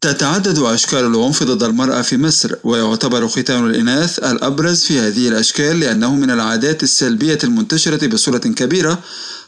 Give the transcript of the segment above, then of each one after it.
تتعدد أشكال العنف ضد المرأة في مصر ويعتبر ختان الإناث الأبرز في هذه الأشكال لأنه من العادات السلبية المنتشرة بصورة كبيرة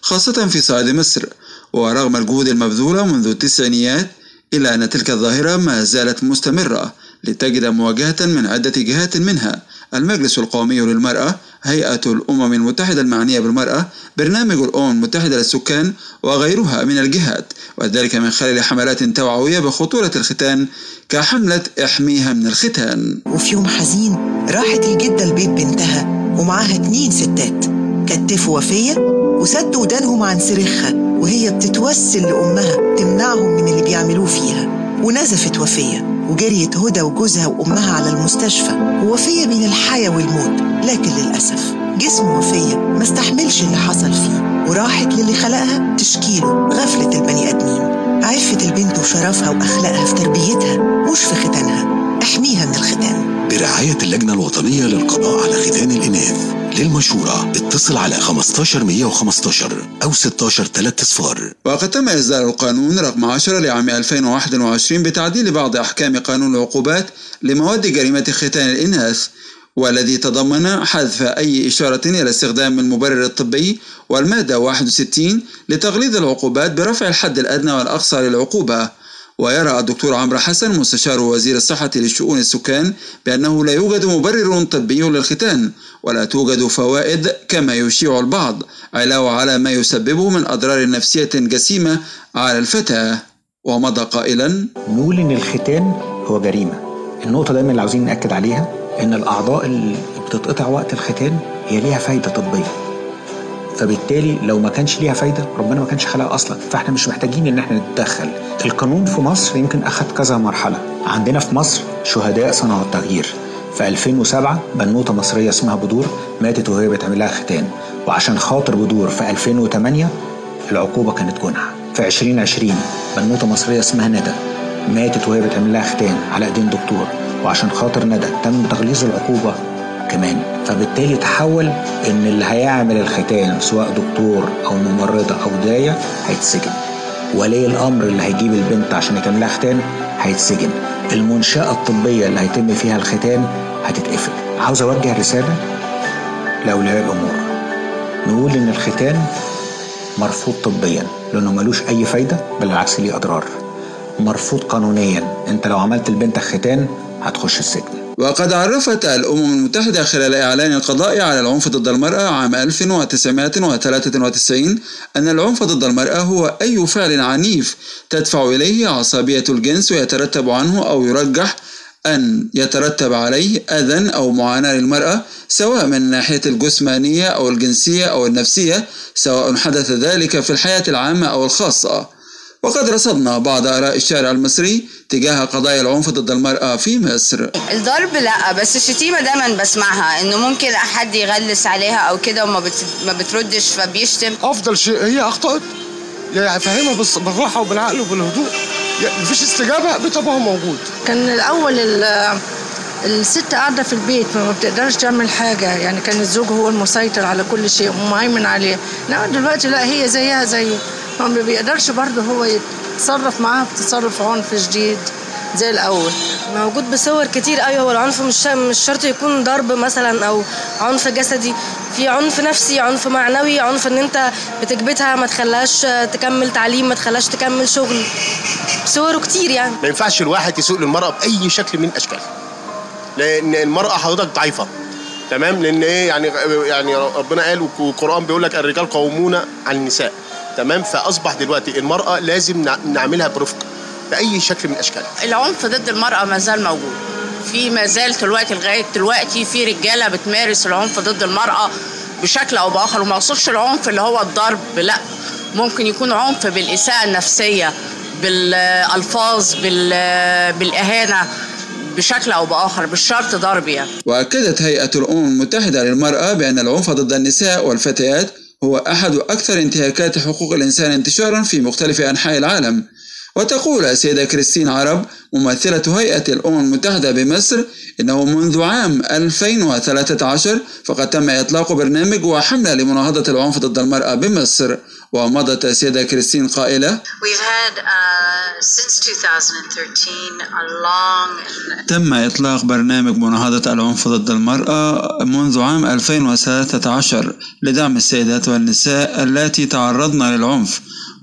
خاصة في صعيد مصر. ورغم الجهود المبذولة منذ التسعينيات إلا أن تلك الظاهرة ما زالت مستمرة لتجد مواجهة من عدة جهات منها المجلس القومي للمرأة هيئة الأمم المتحدة المعنية بالمرأة برنامج الأمم المتحدة للسكان وغيرها من الجهات وذلك من خلال حملات توعوية بخطورة الختان كحملة إحميها من الختان. وفي يوم حزين راحت الجدة لبيت بنتها ومعاها اتنين ستات كتفوا وفية وسدوا ودانهم عن صريخها وهي بتتوسل لأمها تمنعهم من اللي بيعملوه فيها. ونزفت وفية وجريت هدى وجوزها وأمها على المستشفى. ووفية بين الحياة والموت لكن للأسف جسم وفية ما استحملش اللي حصل فيه. وراحت للي خلقها تشكيله غفلة البني آدمين. عفة البنت وشرفها وأخلاقها في تربيتها مش في ختانها احميها من الختان. برعاية اللجنة الوطنية للقضاء على ختان الإناث. للمشورة اتصل على 15 115 أو 16 3 صفار وقد تم إصدار القانون رقم 10 لعام 2021 بتعديل بعض أحكام قانون العقوبات لمواد جريمة ختان الإناث والذي تضمن حذف أي إشارة إلى استخدام المبرر الطبي والمادة 61 لتغليظ العقوبات برفع الحد الأدنى والأقصى للعقوبة. ويرى الدكتور عمرو حسن مستشار وزير الصحة لشؤون السكان بأنه لا يوجد مبرر طبي للختان ولا توجد فوائد كما يشيع البعض علاوة على ما يسببه من أضرار نفسية جسيمة على الفتاة ومضى قائلا نقول إن الختان هو جريمة. النقطة دايما اللي عاوزين نأكد عليها إن الأعضاء اللي بتتقطع وقت الختان هي ليها فايدة طبية. فبالتالي لو ما كانش ليها فايدة ربنا ما كانش خلقها أصلا. فإحنا مش محتاجين إن إحنا نتدخل. القانون في مصر يمكن اخذ كذا مرحلة. عندنا في مصر شهداء صنعوا التغيير. في 2007 بنوتة مصرية اسمها بدور ماتت وهي بتعمل لها ختان. وعشان خاطر بدور في 2008 العقوبة كانت جنحه في 2020 بنوتة مصرية اسمها ندى ماتت وهي بتعمل لها ختان على أيدين دكتور. وعشان خاطر ندى تم تغليظ العقوبة كمان. فبالتالي تحول إن اللي هيعمل الختان سواء دكتور أو ممرضة أو داية هيتسجن. ولي الأمر اللي هيجيب البنت عشان يتم لها ختان هيتسجن. المنشأة الطبية اللي هيتم فيها الختان هتتقفل. عاوز أوجه رسالة؟ لأولياء الأمور. نقول إن الختان مرفوض طبيا لأنه ملوش أي فايدة بالعكس ليه أضرار. مرفوض قانونيا. أنت لو عملت لبنتك ختان هتخش السجن. وقد عرفت الأمم المتحدة خلال إعلان القضاء على العنف ضد المرأة عام 1993 أن العنف ضد المرأة هو أي فعل عنيف تدفع إليه عصبية الجنس ويترتب عنه أو يرجح أن يترتب عليه أذى أو معاناة للمرأة سواء من الناحية الجسمانية أو الجنسية أو النفسية سواء حدث ذلك في الحياة العامة أو الخاصة. وقد رصدنا بعض آراء الشارع المصري تجاه قضايا العنف ضد المرأة في مصر. الضرب لا بس الشتيمة دايما بسمعها إنه ممكن حد يغلس عليها أو كده وما بت... ما بتردش فبيشتم. أفضل شيء هي أخطأت. يعني فهمها بالراحة وبالعقل وبالهدوء. يعني مفيش استجابة بطبعه موجود. كان الأول الست قاعدة في البيت ما بتقدرش تعمل حاجة. يعني كان الزوج هو المسيطر على كل شيء ومهيمن عليه. لا دلوقتي لا هي زيها زيه ما بيقدرش برضه هو يتصرف معاها بتصرف عنف شديد زي الأول. موجود بصور كتير أيوه هو العنف مش مش شرط يكون ضرب مثلا أو عنف جسدي. في عنف نفسي عنف معنوي عنف إن أنت بتكبتها ما تخليهاش تكمل تعليم ما تخليهاش تكمل شغل. صوره كتير يعني. ما ينفعش الواحد يسوق للمرأة بأي شكل من الأشكال. لأن المرأة حضرتك ضعيفة تمام؟ لأن إيه يعني يعني ربنا قال والقران بيقول لك الرجال قوامون على النساء. تمام فأصبح دلوقتي المرأة لازم نعملها برفق بأي شكل من الاشكال العنف ضد المرأة ما زال موجود. في ما زال دلوقتي لغاية دلوقتي في رجالة بتمارس العنف ضد المرأة بشكل أو بآخر وما أقصدش العنف اللي هو الضرب لا. ممكن يكون عنف بالإساءة النفسية بالألفاظ بالأهانة بشكل أو بآخر مش شرط ضرب يعني. وأكدت هيئة الأمم المتحدة للمرأة بأن العنف ضد النساء والفتيات هو أحد أكثر انتهاكات حقوق الإنسان انتشارا في مختلف أنحاء العالم. وتقول السيدة كريستين عرب ممثلة هيئة الأمم المتحدة بمصر إنه منذ عام 2013 فقد تم إطلاق برنامج وحملة لمناهضة العنف ضد المرأة بمصر. ومضت السيدة كريستين قائلة uh, since 2013 a long تم إطلاق برنامج مناهضة العنف ضد المرأة منذ عام 2013 لدعم السيدات والنساء التي تعرضن للعنف.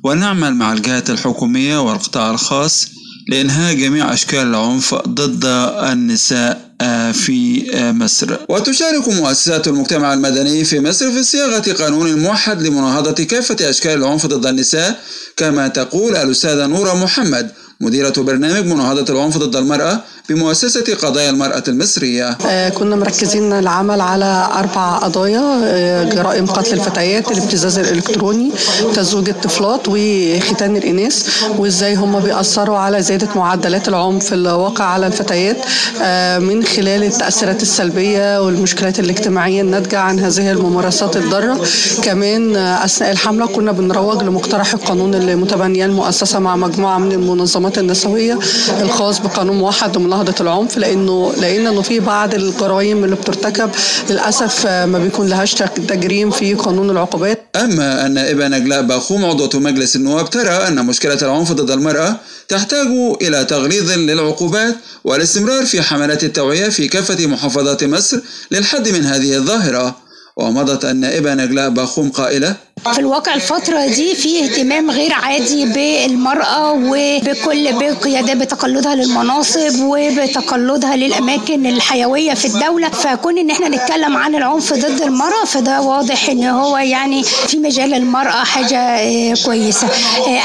ونعمل مع الجهات الحكومية والقطاع الخاص لإنهاء جميع أشكال العنف ضد النساء في مصر. وتشارك مؤسسات المجتمع المدني في مصر في صياغة قانون موحد لمناهضة كافة أشكال العنف ضد النساء كما تقول الأستاذة نورة محمد مديرة برنامج مناهضة العنف ضد المرأة بمؤسسة قضايا المرأة المصرية. آه كنا مركزين العمل على أربع قضايا آه جرائم قتل الفتيات الابتزاز الإلكتروني تزويج الطفلات وختان الإناث وإزاي هم بيأثروا على زيادة معدلات العنف الواقع على الفتيات آه من خلال التأثيرات السلبية والمشكلات الاجتماعية الناتجة عن هذه الممارسات الضارة. كمان أثناء الحملة كنا بنروج لمقترح القانون اللي متبنية المؤسسة مع مجموعة من المنظمات النسوية الخاص بقانون موحد مناهضة العنف لأنه لقينا إنه في بعض الجرائم اللي بترتكب للأسف ما بيكون لهاش تجريم في قانون العقوبات. أما النائبة نجلاء باخوم عضوة مجلس النواب ترى أن مشكلة العنف ضد المرأة تحتاج إلى تغليظ للعقوبات والاستمرار في حملات التوعية في كافة محافظات مصر للحد من هذه الظاهرة. ومضت النائبة نجلاء باخوم قائلة في الواقع الفترة دي في اهتمام غير عادي بالمرأة وبكل بقيادة بتقلدها للمناصب وبتقلدها للأماكن الحيوية في الدولة. فكون إن إحنا نتكلم عن العنف ضد المرأة فده واضح إن هو يعني في مجال المرأة حاجة كويسة.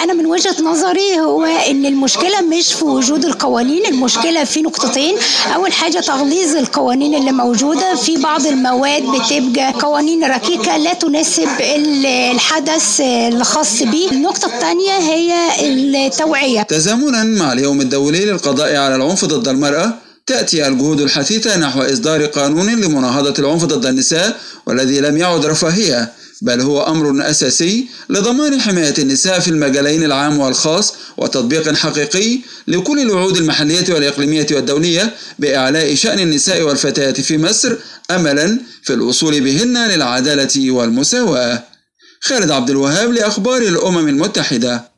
أنا من وجهة نظري هو إن المشكلة مش في وجود القوانين المشكلة في نقطتين. أول حاجة تغليظ القوانين اللي موجودة. في بعض المواد بتبقى قوانين ركيكة لا تناسب الحدث الخاص به النقطة الثانية هي التوعية. تزامنا مع اليوم الدولي للقضاء على العنف ضد المرأة تأتي الجهود الحثيثة نحو إصدار قانون لمناهضة العنف ضد النساء والذي لم يعد رفاهية بل هو أمر أساسي لضمان حماية النساء في المجالين العام والخاص وتطبيق حقيقي لكل الوعود المحلية والإقليمية والدولية بإعلاء شأن النساء والفتيات في مصر أملا في الوصول بهن للعدالة والمساواة. خالد عبد الوهاب لأخبار الأمم المتحدة.